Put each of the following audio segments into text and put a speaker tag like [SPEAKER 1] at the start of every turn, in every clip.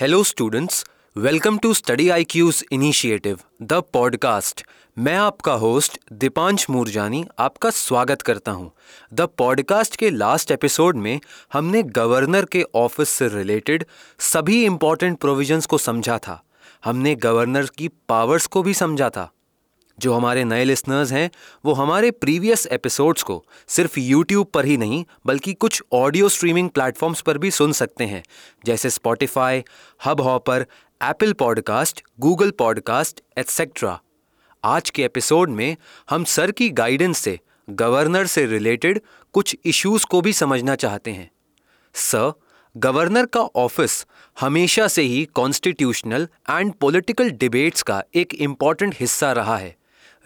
[SPEAKER 1] Hello students welcome to study I Q's initiative the podcast मैं आपका host Deepansh Moorjani आपका स्वागत करता हूँ। द पॉडकास्ट के लास्ट एपिसोड में हमने गवर्नर के ऑफ़िस से रिलेटेड सभी इंपॉर्टेंट प्रोविजंस को समझा था। हमने गवर्नर की पावर्स को भी समझा था। जो हमारे नए लिसनर्स हैं, वो हमारे प्रीवियस एपिसोड्स को सिर्फ़ यूट्यूब पर ही नहीं, बल्कि कुछ ऑडियो स्ट्रीमिंग प्लेटफॉर्म्स पर भी सुन सकते हैं, जैसे Spotify Hubhopper Apple podcast Google podcast etcetera आज के एपिसोड में हम सर की गाइडेंस से गवर्नर से रिलेटेड कुछ इश्यूज़ को भी समझना चाहते हैं। सर गवर्नर का ऑफ़िस हमेशा से ही कॉन्स्टिट्यूशनल एंड पॉलिटिकल डिबेट्स का एक इंपॉर्टेंट हिस्सा रहा है।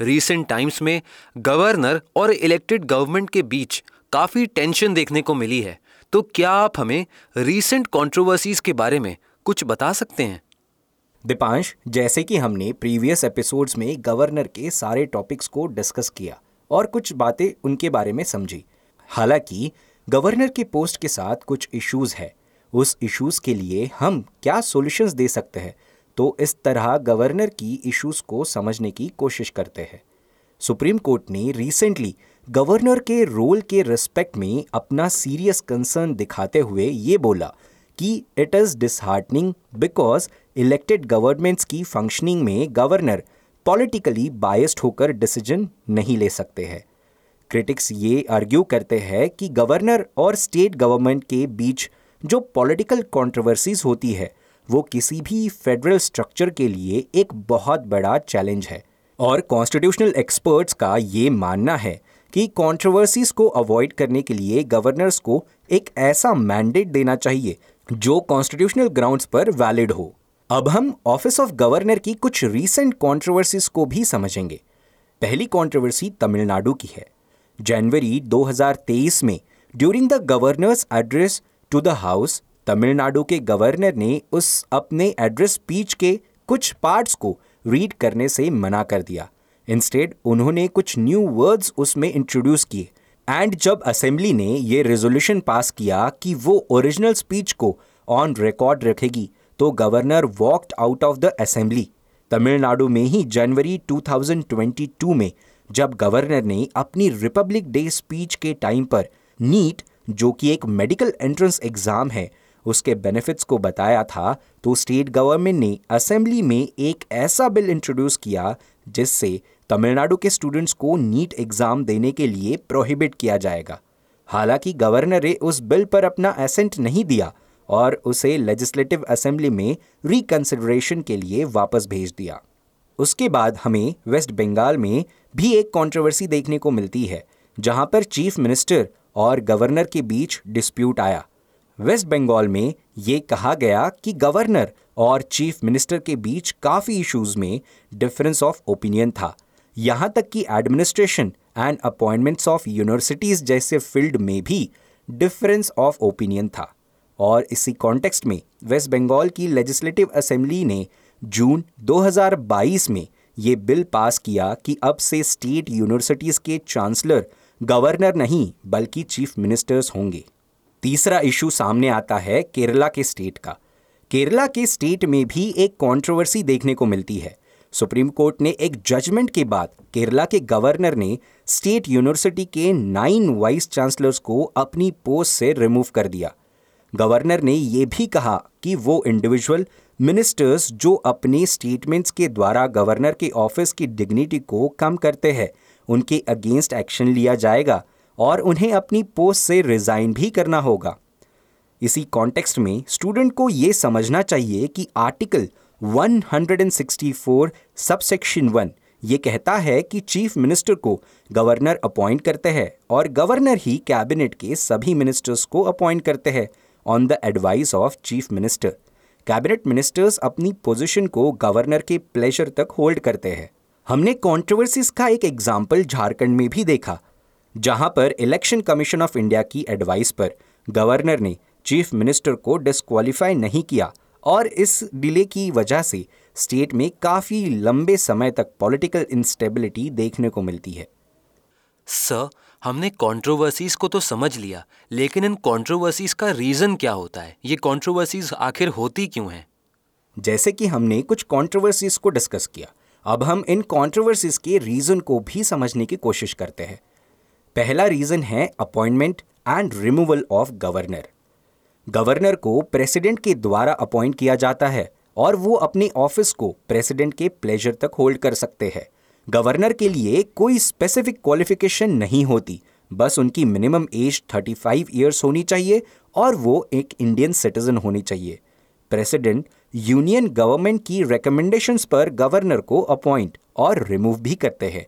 [SPEAKER 1] रीसेंट टाइम्स में गवर्नर और इलेक्टेड गवर्नमेंट के बीच काफ़ी टेंशन देखने को मिली है। तो क्या आप हमें रीसेंट कंट्रोवर्सीज के बारे में कुछ बता सकते हैं?
[SPEAKER 2] दीपांश, जैसे कि हमने प्रीवियस एपिसोड्स में गवर्नर के सारे टॉपिक्स को डिस्कस किया और कुछ बातें उनके बारे में समझी। हालाँकि गवर्नर के पोस्ट के साथ कुछ इश्यूज़ है। उस इश्यूज़ के लिए हम क्या सॉल्यूशंस दे सकते हैं? तो इस तरह गवर्नर की इश्यूज़ को समझने की कोशिश करते हैं। सुप्रीम कोर्ट ने रिसेंटली गवर्नर के रोल के रिस्पेक्ट में अपना सीरियस कंसर्न दिखाते हुए ये बोला कि it is disheartening because elected governments की फंक्शनिंग में गवर्नर पॉलिटिकली बायस्ड होकर डिसीज़न नहीं ले सकते हैं। क्रिटिक्स ये आर्ग्यू करते हैं कि गवर्नर और स्टेट गवर्नमेंट के बीच जो पॉलिटिकल कंट्रोवर्सीज होती है वो किसी भी फेडरल स्ट्रक्चर के लिए एक बहुत बड़ा चैलेंज है। और कॉन्स्टिट्यूशनल एक्सपर्ट्स का ये मानना है कि कंट्रोवर्सीज को अवॉइड करने के लिए गवर्नर्स को एक ऐसा मैंडेट देना चाहिए जो कॉन्स्टिट्यूशनल ग्राउंड्स पर वैलिड हो। अब हम ऑफ़िस ऑफ़ गवर्नर की कुछ रीसेंट कंट्रोवर्सीज को भी समझेंगे। पहली कंट्रोवर्सी तमिलनाडु की है। जनवरी 2023 में during the governor's address to the house Tamil के गवर्नर ने उस अपने एड्रेस स्पीच के कुछ पार्ट्स को रीड करने से मना कर दिया। इंस्टेड उन्होंने कुछ न्यू वर्ड्स उसमें इंट्रोड्यूस किए। एंड जब असेंबली ने ये रेजोल्यूशन पास किया कि वो ओरिजिनल स्पीच को ऑन रिकॉर्ड रखेगी तो governor walked out of the assembly Tamil Nadu ही जनवरी 2022 में जब गवर्नर ने अपनी रिपब्लिक डे स्पीच के टाइम पर नीट, जो कि एक मेडिकल एंट्रेंस एग्ज़ाम है उसके बेनिफिट्स को बताया था तो स्टेट गवर्नमेंट ने असेंबली में एक ऐसा बिल इंट्रोड्यूस किया, जिससे तमिलनाडु के स्टूडेंट्स को नीट एग्ज़ाम देने के लिए प्रोहिबिट किया जाएगा। हालाँकि गवर्नर ने उस बिल पर अपना एसेंट नहीं दिया और उसे लेजिस्लेटिव असेंबली में रिकंसिडरेशन के लिए वापस भेज दिया। उसके बाद हमें वेस्ट बंगाल में भी एक कंट्रोवर्सी देखने को मिलती है, जहाँ पर चीफ मिनिस्टर और गवर्नर के बीच डिस्प्यूट आया। वेस्ट बंगाल में ये कहा गया कि गवर्नर और चीफ मिनिस्टर के बीच काफ़ी इश्यूज़ में डिफरेंस ऑफ़ ओपिनियन था। यहाँ तक कि administration and appointments of universities जैसे फ़ील्ड में भी डिफरेंस ऑफ़ ओपिनियन था। और इसी कॉन्टेक्स्ट में वेस्ट बंगाल की लेजिस्लेटिव असेंबली ने जून 2022 में ये बिल पास किया कि अब से स्टेट यूनिवर्सिटीज़ के चांसलर गवर्नर नहीं, बल्कि चीफ मिनिस्टर्स होंगे। तीसरा इशू सामने आता है केरला के स्टेट का। केरला के स्टेट में भी एक कंट्रोवर्सी देखने को मिलती है। सुप्रीम कोर्ट ने एक जजमेंट के बाद केरला के गवर्नर ने स्टेट यूनिवर्सिटी के नाइन वाइस चांसलर्स को अपनी पोस्ट से रिमूव कर दिया। गवर्नर ने यह भी कहा कि वो इंडिविजुअल मिनिस्टर्स जो अपने स्टेटमेंट्स के द्वारा गवर्नर के ऑफ़िस की डिग्निटी को कम करते हैं, उनके अगेंस्ट एक्शन लिया जाएगा। और उन्हें अपनी पोस्ट से रिज़ाइन भी करना होगा। इसी कॉन्टेक्स्ट में स्टूडेंट को ये समझना चाहिए कि आर्टिकल 164 सबसेक्शन 1 ये कहता है कि चीफ मिनिस्टर को गवर्नर अपॉइंट करते हैं और गवर्नर ही कैबिनेट के सभी मिनिस्टर्स को अपॉइंट करते हैं on the advice of chief minister cabinet ministers अपनी पोजीशन को गवर्नर के प्लेजर तक होल्ड करते हैं। हमने कंट्रोवर्सीज का एक एग्ज़ाम्पल झारखंड में भी देखा। जहाँ पर इलेक्शन कमीशन ऑफ़ इंडिया की एडवाइस पर गवर्नर ने चीफ मिनिस्टर को डिस्क्वालीफाई नहीं किया और इस डिले की वजह से स्टेट में काफ़ी लंबे समय तक पॉलिटिकल इंस्टेबिलिटी देखने को मिलती है।
[SPEAKER 1] सर हमने कंट्रोवर्सीज को तो समझ लिया लेकिन इन कंट्रोवर्सीज का रीज़न क्या होता है? ये कंट्रोवर्सीज आखिर होती क्यों हैं?
[SPEAKER 2] जैसे कि हमने कुछ कंट्रोवर्सीज को डिस्कस किया अब हम इन कंट्रोवर्सीज के रीजन को भी समझने की कोशिश करते हैं। पहला रीजन है appointment and removal of governor governor को प्रेसिडेंट के द्वारा अपॉइंट किया जाता है और वो अपने ऑफ़िस को प्रेसिडेंट के प्लेजर तक होल्ड कर सकते हैं। गवर्नर के लिए कोई स्पेसिफिक क्वालिफिकेशन नहीं होती। बस उनकी मिनिमम एज 35 इयर्स होनी चाहिए और वो एक इंडियन सिटीजन होनी चाहिए। प्रेसिडेंट यूनियन गवर्नमेंट की रिकमेंडेशंस पर गवर्नर को अपॉइंट और रिमूव भी करते हैं।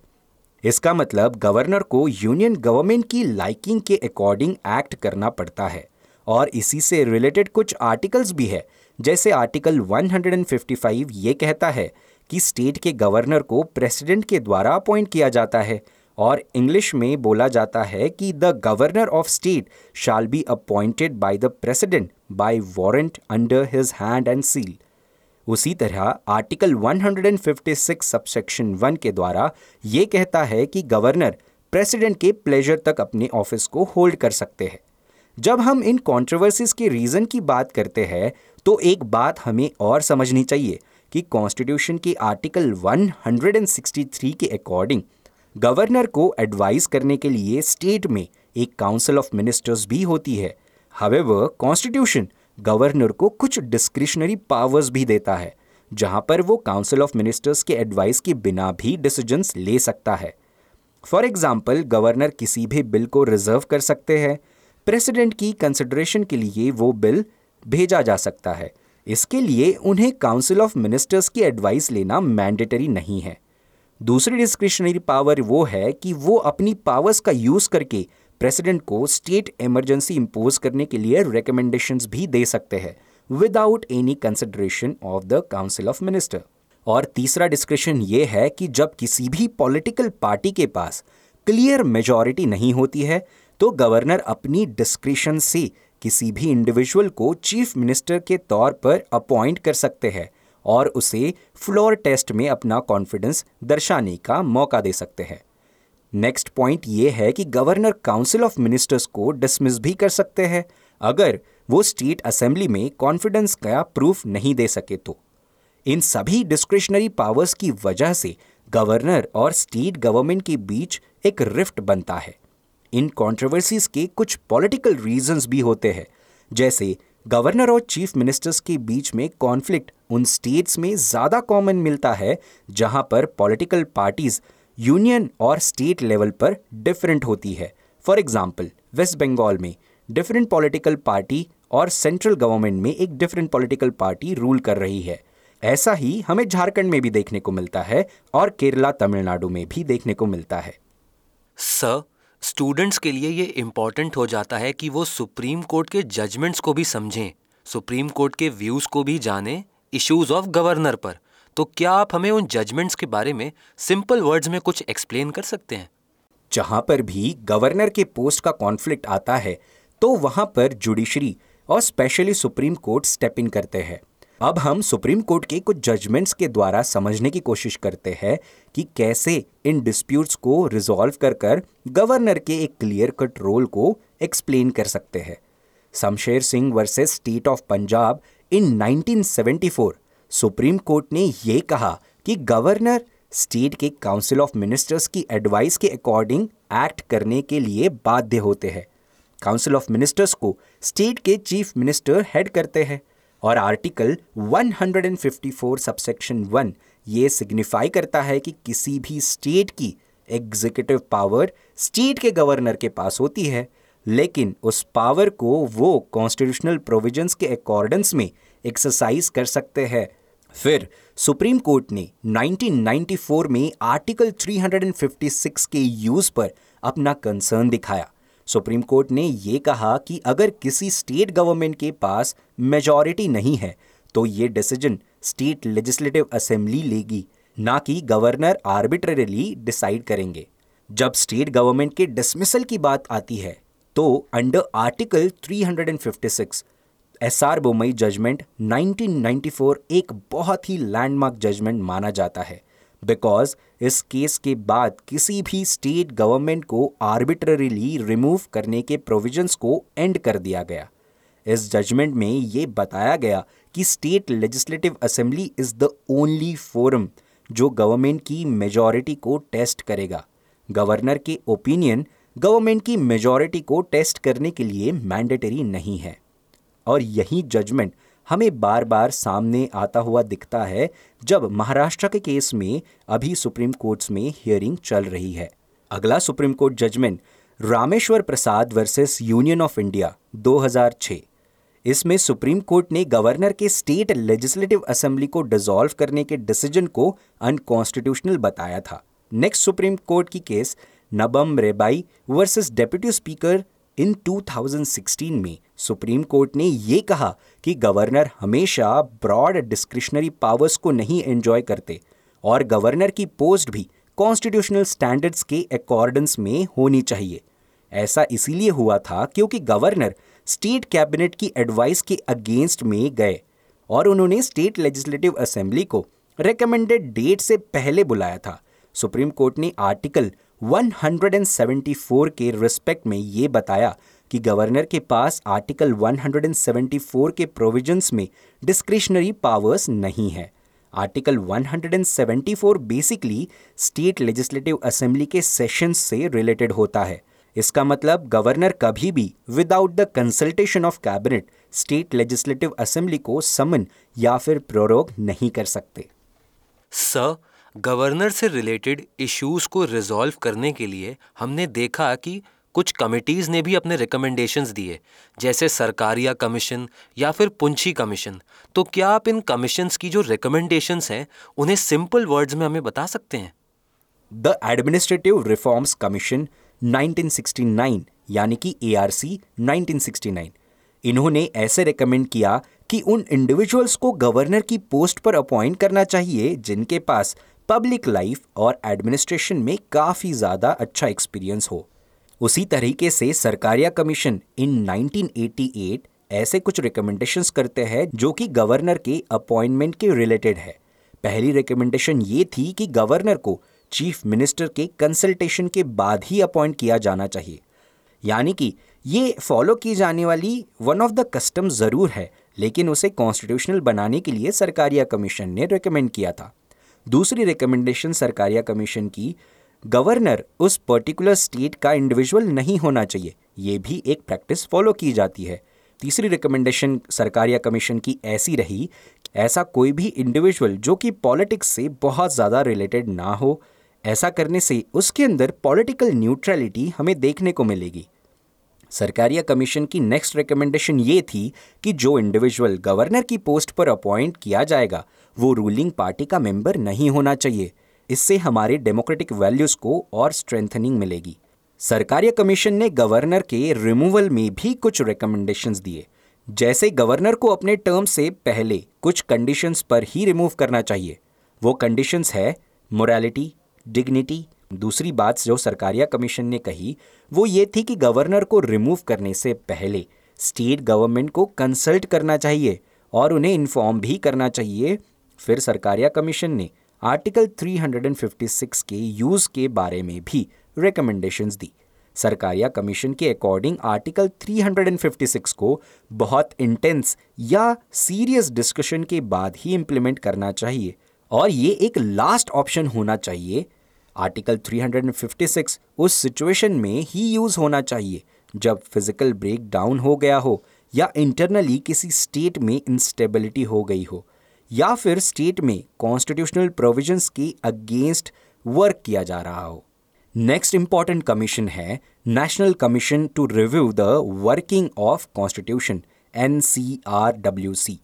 [SPEAKER 2] इसका मतलब गवर्नर को यूनियन गवर्नमेंट की लाइकिंग के अकॉर्डिंग एक्ट करना पड़ता है। और इसी से रिलेटेड कुछ आर्टिकल्स भी है, जैसे आर्टिकल 155 ये कहता है कि स्टेट के गवर्नर को प्रेसिडेंट के द्वारा अपॉइंट किया जाता है और इंग्लिश में बोला जाता है कि the governor of state shall be appointed by the president by warrant under his hand and seal. उसी तरह आर्टिकल 156 सबसेक्शन 1 के द्वारा ये कहता है कि गवर्नर प्रेसिडेंट के प्लेजर तक अपने ऑफ़िस को होल्ड कर सकते हैं। जब हम इन कंट्रोवर्सीज के रीजन की बात करते हैं तो एक बात हमें और समझनी चाहिए कि कॉन्स्टिट्यूशन के आर्टिकल 163 के अकॉर्डिंग गवर्नर को एडवाइस करने के लिए स्टेट में एक काउंसिल ऑफ़ मिनिस्टर्स भी होती है। हवेवर कॉन्स्टिट्यूशन गवर्नर को कुछ डिस्क्रिशनरी पावर्स भी देता है, जहाँ पर वो काउंसिल ऑफ़ मिनिस्टर्स के एडवाइस के बिना भी डिसीजंस ले सकता है। फॉर एग्ज़ाम्पल गवर्नर किसी भी बिल को रिज़र्व कर सकते हैं। प्रेसिडेंट की कंसिडरेशन के लिए वो बिल भेजा जा सकता है। इसके लिए उन्हें काउंसिल ऑफ़ मिनिस्टर्स की एडवाइस लेना मैंडेटरी नहीं है। दूसरी डिस्क्रिशनरी पावर वो है कि वो अपनी पावर्स का यूज़ करके प्रेसिडेंट को स्टेट इमरजेंसी इम्पोज करने के लिए रिकमेंडेशंस भी दे सकते हैं without any consideration of the council of minister और तीसरा डिस्क्रिप्शन ये है कि जब किसी भी पॉलिटिकल पार्टी के पास क्लियर मेजॉरिटी नहीं होती है तो गवर्नर अपनी डिस्क्रिप्शन से किसी भी इंडिविजुअल को चीफ मिनिस्टर के तौर पर अपॉइंट कर सकते हैं और उसे फ्लोर टेस्ट में अपना कॉन्फिडेंस दर्शाने का मौका दे सकते हैं। नेक्स्ट पॉइंट ये है कि गवर्नर काउंसिल ऑफ़ मिनिस्टर्स को डिसमिस भी कर सकते हैं। अगर वो स्टेट असेंबली में कॉन्फिडेंस का प्रूफ नहीं दे सके तो। इन सभी डिस्क्रिशनरी पावर्स की वजह से गवर्नर और स्टेट गवर्नमेंट के बीच एक रिफ्ट बनता है। इन कंट्रोवर्सीज के कुछ पॉलिटिकल रीजंस भी होते हैं। जैसे गवर्नर और चीफ मिनिस्टर्स के बीच में कॉन्फ्लिक्ट उन स्टेट्स में ज़्यादा कॉमन मिलता है, जहाँ पर पॉलिटिकल पार्टीज़ यूनियन और स्टेट लेवल पर डिफरेंट होती है। फॉर एग्ज़ाम्पल वेस्ट बंगाल में डिफरेंट पॉलिटिकल पार्टी और सेंट्रल गवर्नमेंट में एक डिफरेंट पॉलिटिकल पार्टी रूल कर रही है। ऐसा ही हमें झारखंड में भी देखने को मिलता है और केरला, तमिलनाडु में भी देखने को मिलता है।
[SPEAKER 1] सर स्टूडेंट्स के लिए ये इंपॉर्टेंट हो जाता है कि वो सुप्रीम कोर्ट के जजमेंट्स को भी समझें। सुप्रीम कोर्ट के व्यूज़ को भी जानें इश्यूज़ ऑफ़ गवर्नर पर। तो क्या आप हमें उन जजमेंट्स के बारे में सिंपल वर्ड्स में कुछ एक्सप्लेन कर सकते हैं?
[SPEAKER 2] जहाँ पर भी गवर्नर के पोस्ट का कॉन्फ्लिक्ट आता है तो वहाँ पर जुडिशरी और specially supreme court step in करते हैं। अब हम सुप्रीम कोर्ट के कुछ जजमेंट्स के द्वारा समझने की कोशिश करते हैं कि कैसे इन डिस्प्यूट्स को रिजॉल्व कर कर गवर्नर के एक क्लियर कट रोल को एक्सप्लेन कर सकते हैं। Shamsher Singh versus state of Punjab in 1974 supreme court ने यह कहा कि गवर्नर, स्टेट के काउंसिल ऑफ़ मिनिस्टर्स की एडवाइस के अकॉर्डिंग एक्ट करने के लिए बाध्य होते हैं। काउंसिल ऑफ़ मिनिस्टर्स को स्टेट के चीफ मिनिस्टर हेड करते हैं और आर्टिकल 154 सबसेक्शन 1 ये सिग्निफाई करता है कि किसी भी स्टेट की एग्जीक्यूटिव पावर स्टेट के गवर्नर के पास होती है, लेकिन उस पावर को वो कॉन्स्टिट्यूशनल प्रोविजंस के अकॉर्डेंस में एक्सरसाइज कर सकते हैं। फिर, सुप्रीम कोर्ट ने 1994 में आर्टिकल 356 के यूज़ पर अपना कंसर्न दिखाया। सुप्रीम कोर्ट ने ये कहा कि अगर किसी स्टेट गवर्नमेंट के पास मेजॉरिटी नहीं है तो ये डिसीज़न स्टेट लेजिस्लेटिव असेंबली लेगी, ना कि गवर्नर आर्बिट्ररीली डिसाइड करेंगे। जब स्टेट गवर्नमेंट के डिसमिसल की बात आती है तो under article 356 S R Bommai judgement 1994 एक बहुत ही लैंडमार्क जजमेंट माना जाता है। बिकॉज़ इस केस के बाद किसी भी स्टेट गवर्नमेंट को आर्बिट्ररीली रिमूव करने के प्रोविजंस को एंड कर दिया गया। इस जजमेंट में ये बताया गया कि state legislative assembly is the only forum जो गवर्नमेंट की मेजॉरिटी को टेस्ट करेगा। गवर्नर के ओपिनियन गवर्नमेंट की मेजॉरिटी को टेस्ट करने के लिए मैंडेटरी नहीं है। और यही जजमेंट हमें बार बार सामने आता हुआ दिखता है जब महाराष्ट्र के केस में, अभी सुप्रीम कोर्ट्स में हियरिंग चल रही है। अगला supreme court judgement Rameshwar Prasad versus union of India 2006 इसमें सुप्रीम कोर्ट ने गवर्नर के स्टेट लेजिस्लेटिव असेंबली को डिसॉल्व करने के डिसीज़न को अनकॉन्स्टिट्यूशनल बताया था। नेक्स्ट सुप्रीम कोर्ट की case Nabam Rebia versus deputy speaker in 2016 में सुप्रीम कोर्ट ने ये कहा कि गवर्नर हमेशा ब्रॉड डिस्क्रिशनरी पावर्स को नहीं एंजॉय करते और गवर्नर की पोस्ट भी कॉन्स्टिट्यूशनल स्टैंडर्ड्स के अकॉर्डेंस में होनी चाहिए। ऐसा इसीलिए हुआ था क्योंकि गवर्नर स्टेट कैबिनेट की एडवाइस के अगेंस्ट में गए और उन्होंने स्टेट लेजिस्लेटिव असेंबली को रिकमेंडेड डेट से पहले बुलाया था। सुप्रीम कोर्ट ने आर्टिकल 174 के रिस्पेक्ट में ये बताया कि गवर्नर के पास आर्टिकल 174 के प्रोविजंस में डिस्क्रिशनरी पावर्स नहीं है। Article 174 basically state legislative assembly के सेशंस से रिलेटेड होता है। इसका मतलब गवर्नर कभी भी without the consultation of cabinet state legislative assembly को समन या फिर प्रोरोग नहीं कर सकते।
[SPEAKER 1] सर गवर्नर से रिलेटेड इश्यूज़ को रिजॉल्व करने के लिए हमने देखा कि कुछ कमिटीज ने भी अपने रिकमेंडेशंस दिए, जैसे सरकारिया कमीशन या फिर पुंछी कमीशन तो क्या आप इन कमीशंस की जो रिकमेंडेशंस हैं, उन्हें सिंपल वर्ड्स में हमें बता सकते हैं?
[SPEAKER 2] द एडमिनिस्ट्रेटिव रिफॉर्म्स कमीशन 1969 यानी कि एआरसी 1969 इन्होंने ऐसे रिकमेंड किया कि उन इंडिविजुअल्स को गवर्नर की पोस्ट पर अपॉइंट करना चाहिए, जिनके पास पब्लिक लाइफ और एडमिनिस्ट्रेशन में काफ़ी ज़्यादा अच्छा एक्सपीरियंस हो। उसी तरीके से सरकारिया कमीशन इन 1988 ऐसे कुछ रिकमेंडेशंस करते हैं जो कि गवर्नर के अपॉइंटमेंट के रिलेटेड है। पहली रिकमेंडेशन ये थी कि गवर्नर को चीफ मिनिस्टर के कंसल्टेशन के बाद ही अपॉइंट किया जाना चाहिए। यानी कि ये फॉलो की जाने वाली वन ऑफ़ द कस्टम ज़रूर है, लेकिन उसे कॉन्स्टिट्यूशनल बनाने के लिए सरकारिया कमीशन ने रिकमेंड किया था। दूसरी रिकमेंडेशन सरकारिया कमीशन की, गवर्नर, उस पर्टिकुलर स्टेट का इंडिविजुअल नहीं होना चाहिए। ये भी एक प्रैक्टिस फॉलो की जाती है। तीसरी रिकमेंडेशन सरकारिया कमीशन की ऐसी रही, ऐसा कोई भी इंडिविजुअल जो कि पॉलिटिक्स से बहुत ज़्यादा रिलेटेड ना हो, ऐसा करने से उसके अंदर पॉलिटिकल न्यूट्रलिटी हमें देखने को मिलेगी। सरकारिया कमीशन की नेक्स्ट रिकमेंडेशन ये थी कि जो इंडिविजुअल गवर्नर की पोस्ट पर अपॉइंट किया जाएगा, वो रूलिंग पार्टी का मेंबर नहीं होना चाहिए। इससे हमारे डेमोक्रेटिक वैल्यूज़ को और स्ट्रेंथनिंग मिलेगी। सरकारिया कमीशन ने गवर्नर के रिमूवल में भी कुछ रिकमेंडेशंस दिए। जैसे गवर्नर को अपने टर्म से पहले कुछ कंडीशंस पर ही रिमूव करना चाहिए, वो कंडीशंस है मोरालिटी डिग्निटी दूसरी बात जो सरकारिया कमीशन ने कही, वो ये थी कि गवर्नर को रिमूव करने से पहले स्टेट गवर्नमेंट को कंसल्ट करना चाहिए और उन्हें इन्फॉर्म भी करना चाहिए। फिर सरकारिया कमीशन ने आर्टिकल 356 के यूज़ के बारे में भी रिकमेंडेशंस दी। सरकारिया कमीशन के अकॉर्डिंग आर्टिकल 356 को बहुत इंटेंस या सीरियस डिस्कशन के बाद ही इम्प्लीमेंट करना चाहिए और ये एक लास्ट ऑप्शन होना चाहिए। आर्टिकल 356 उस सिचुएशन में ही यूज़ होना चाहिए, जब फ़िज़िकल ब्रेक डाउन हो गया हो या इंटरनली किसी स्टेट में इंस्टेबिलिटी हो गई हो, या फिर स्टेट में कॉन्स्टिट्यूशनल प्रोविजंस के अगेंस्ट वर्क किया जा रहा हो। नेक्स्ट इंपॉर्टेंट कमीशन है national commission to review the working of constitution, N C R W C.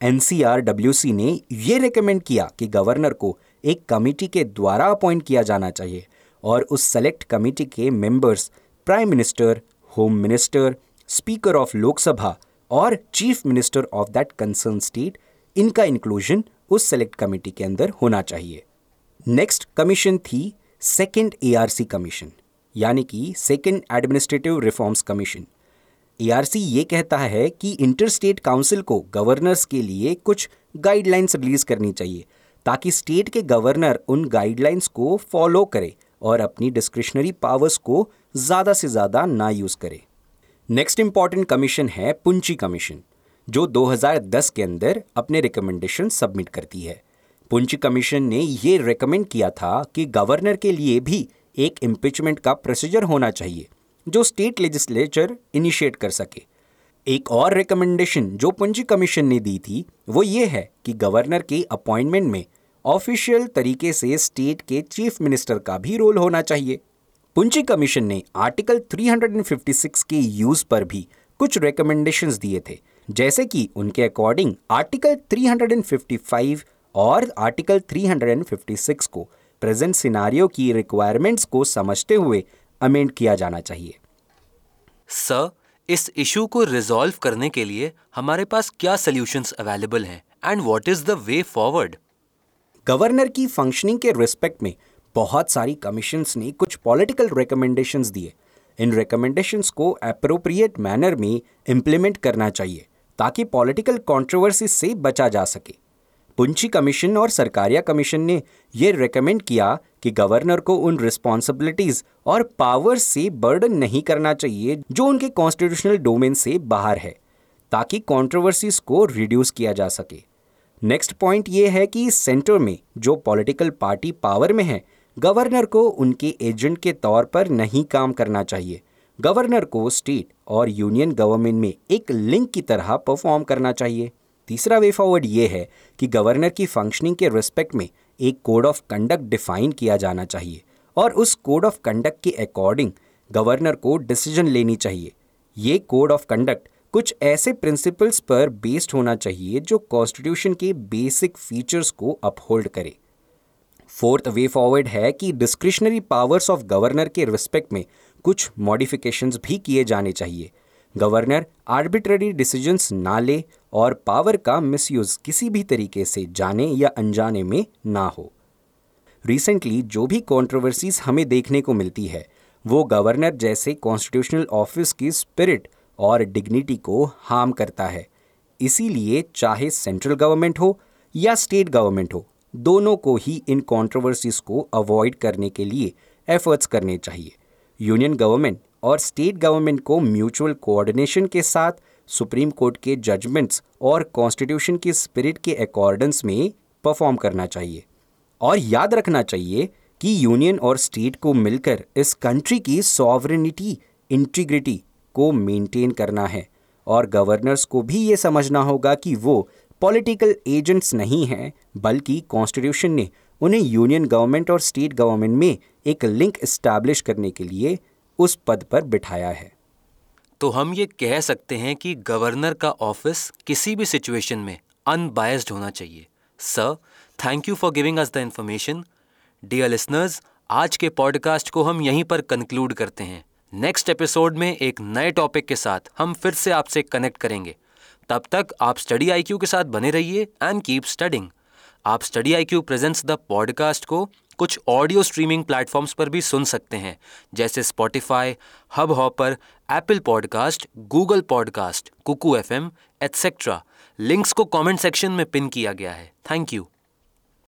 [SPEAKER 2] NCRWC ने यह रिकमेंड किया कि गवर्नर को एक कमेटी के द्वारा अपॉइंट किया जाना चाहिए और उस सेलेक्ट कमेटी के members prime minister home minister speaker of Lok Sabha और chief minister of that concern state इनका इंक्लूजन उस सेलेक्ट कमेटी के अंदर होना चाहिए। नेक्स्ट कमीशन थी सेकेंड एआरसी कमीशन यानी कि second administrative reforms commission ARC ये कहता है कि इंटरस्टेट काउंसिल को गवर्नर्स के लिए कुछ गाइडलाइंस रिलीज़ करनी चाहिए ताकि स्टेट के गवर्नर उन गाइडलाइंस को फॉलो करे और अपनी डिस्क्रिशनरी पावर्स को ज़्यादा से ज़्यादा ना यूज़ करे। नेक्स्ट इंपॉर्टेंट कमीशन है पुंची कमीशन जो 2010 के अंदर अपने रिकमेंडेशन सबमिट करती है। पुंची कमीशन ने ये रिकमेंड किया था कि गवर्नर के लिए भी एक इम्पिचमेंट का प्रोसीजर होना चाहिए, जो स्टेट लेजिस्लेचर इनिशिएट कर सके। एक और रिकमेंडेशन जो पुंजी कमीशन ने दी थी, वो ये है कि गवर्नर के अपॉइंटमेंट में ऑफिशियल तरीके से स्टेट के चीफ मिनिस्टर का भी रोल होना चाहिए। पुंजी कमीशन ने आर्टिकल 356 के यूज़ पर भी कुछ रिकमेंडेशंस दिए थे, जैसे कि उनके अकॉर्डिंग आर्टिकल 355 और आर्टिकल 356 को प्रेजेंट सिनारियो की रिक्वायरमेंट्स को समझते हुए अमेंड किया जाना चाहिए।
[SPEAKER 1] सर इस इशू को रिजॉल्व करने के लिए हमारे पास क्या सोल्यूशंस अवेलेबल हैं? And what is the way forward
[SPEAKER 2] governor की फंक्शनिंग के रिस्पेक्ट में बहुत सारी कमीशंस ने कुछ पॉलिटिकल रिकमेंडेशंस दिए। इन रिकमेंडेशंस को अप्रोप्रिएट मैनर में इम्प्लीमेंट करना चाहिए, ताकि पॉलिटिकल कंट्रोवर्सी से बचा जा सके। पुंची कमीशन और सरकारिया कमीशन ने यह रिकमेंड किया कि गवर्नर को उन रिस्पॉन्सिबिलिटीज और पावर से बर्डन नहीं करना चाहिए जो उनके कॉन्स्टिट्यूशनल डोमेन से बाहर है, ताकि कॉन्ट्रोवर्सीज को रिड्यूस किया जा सके। नेक्स्ट पॉइंट ये है कि सेंटर में जो पॉलिटिकल पार्टी पावर में है गवर्नर को उनके एजेंट के तौर पर नहीं काम करना चाहिए। गवर्नर को स्टेट और यूनियन गवर्नमेंट में एक लिंक की तरह परफॉर्म करना चाहिए। तीसरा वे फॉरवर्ड ये है कि गवर्नर की फंक्शनिंग के रिस्पेक्ट में एक कोड ऑफ़ कंडक्ट डिफाइन किया जाना चाहिए और उस कोड ऑफ़ कंडक्ट के अकॉर्डिंग गवर्नर को डिसीज़न लेनी चाहिए। ये कोड ऑफ़ कंडक्ट कुछ ऐसे प्रिंसिपल्स पर बेस्ड होना चाहिए जो कॉन्स्टिट्यूशन के बेसिक फीचर्स को अपहोल्ड करे। फोर्थ वे फॉरवर्ड है कि डिस्क्रिशनरी पावर्स ऑफ़ गवर्नर के रिस्पेक्ट में कुछ मॉडिफिकेशंस भी किए जाने चाहिए। गवर्नर आर्बिट्ररी डिसीजंस ना ले और पावर का मिसयूज किसी भी तरीके से जाने या अनजाने में ना हो। रिसेंटली जो भी कंट्रोवर्सीज हमें देखने को मिलती है, वो गवर्नर जैसे कॉन्स्टिट्यूशनल ऑफ़िस की स्पिरिट और डिग्निटी को हार्म करता है। इसीलिए चाहे सेंट्रल गवर्नमेंट हो या स्टेट गवर्नमेंट हो, दोनों को ही इन कंट्रोवर्सीज को अवॉइड करने के लिए एफर्ट्स करने चाहिए। यूनियन गवर्नमेंट और स्टेट गवर्नमेंट को म्यूचुअल कोऑर्डिनेशन के साथ, सुप्रीम कोर्ट के जजमेंट्स और कॉन्स्टिट्यूशन की स्पिरिट के अकॉर्डेंस में परफॉर्म करना चाहिए। और याद रखना चाहिए कि यूनियन और स्टेट को मिलकर इस कंट्री की सॉवरेनिटी, इंटीग्रिटी को मेंटेन करना है। और गवर्नर्स को भी ये समझना होगा कि वो पॉलिटिकल एजेंट्स नहीं हैं, बल्कि कॉन्स्टिट्यूशन ने उन्हें यूनियन गवर्नमेंट और स्टेट गवर्नमेंट में एक लिंक इस्टेब्लिश करने के लिए उस पद पर बिठाया है।
[SPEAKER 1] तो हम ये कह सकते हैं कि गवर्नर का ऑफ़िस किसी भी सिचुएशन में अनबायस्ड होना चाहिए। Sir thank you for giving us the information dear listeners आज के पॉडकास्ट को हम यहीं पर कंक्लूड करते हैं। नेक्स्ट एपिसोड में एक नए टॉपिक के साथ हम फिर से आपसे कनेक्ट करेंगे। तब तक आप स्टडी आईक्यू के साथ बने रहिए एंड कीप स्टडिंग आप study I Q presents the podcast को कुछ ऑडियो स्ट्रीमिंग प्लेटफॉर्म्स पर भी सुन सकते हैं, जैसे Spotify Hubhopper Apple podcast Google podcast Kuku F M etcetera links को कमेंट सेक्शन में पिन किया गया है। Thank you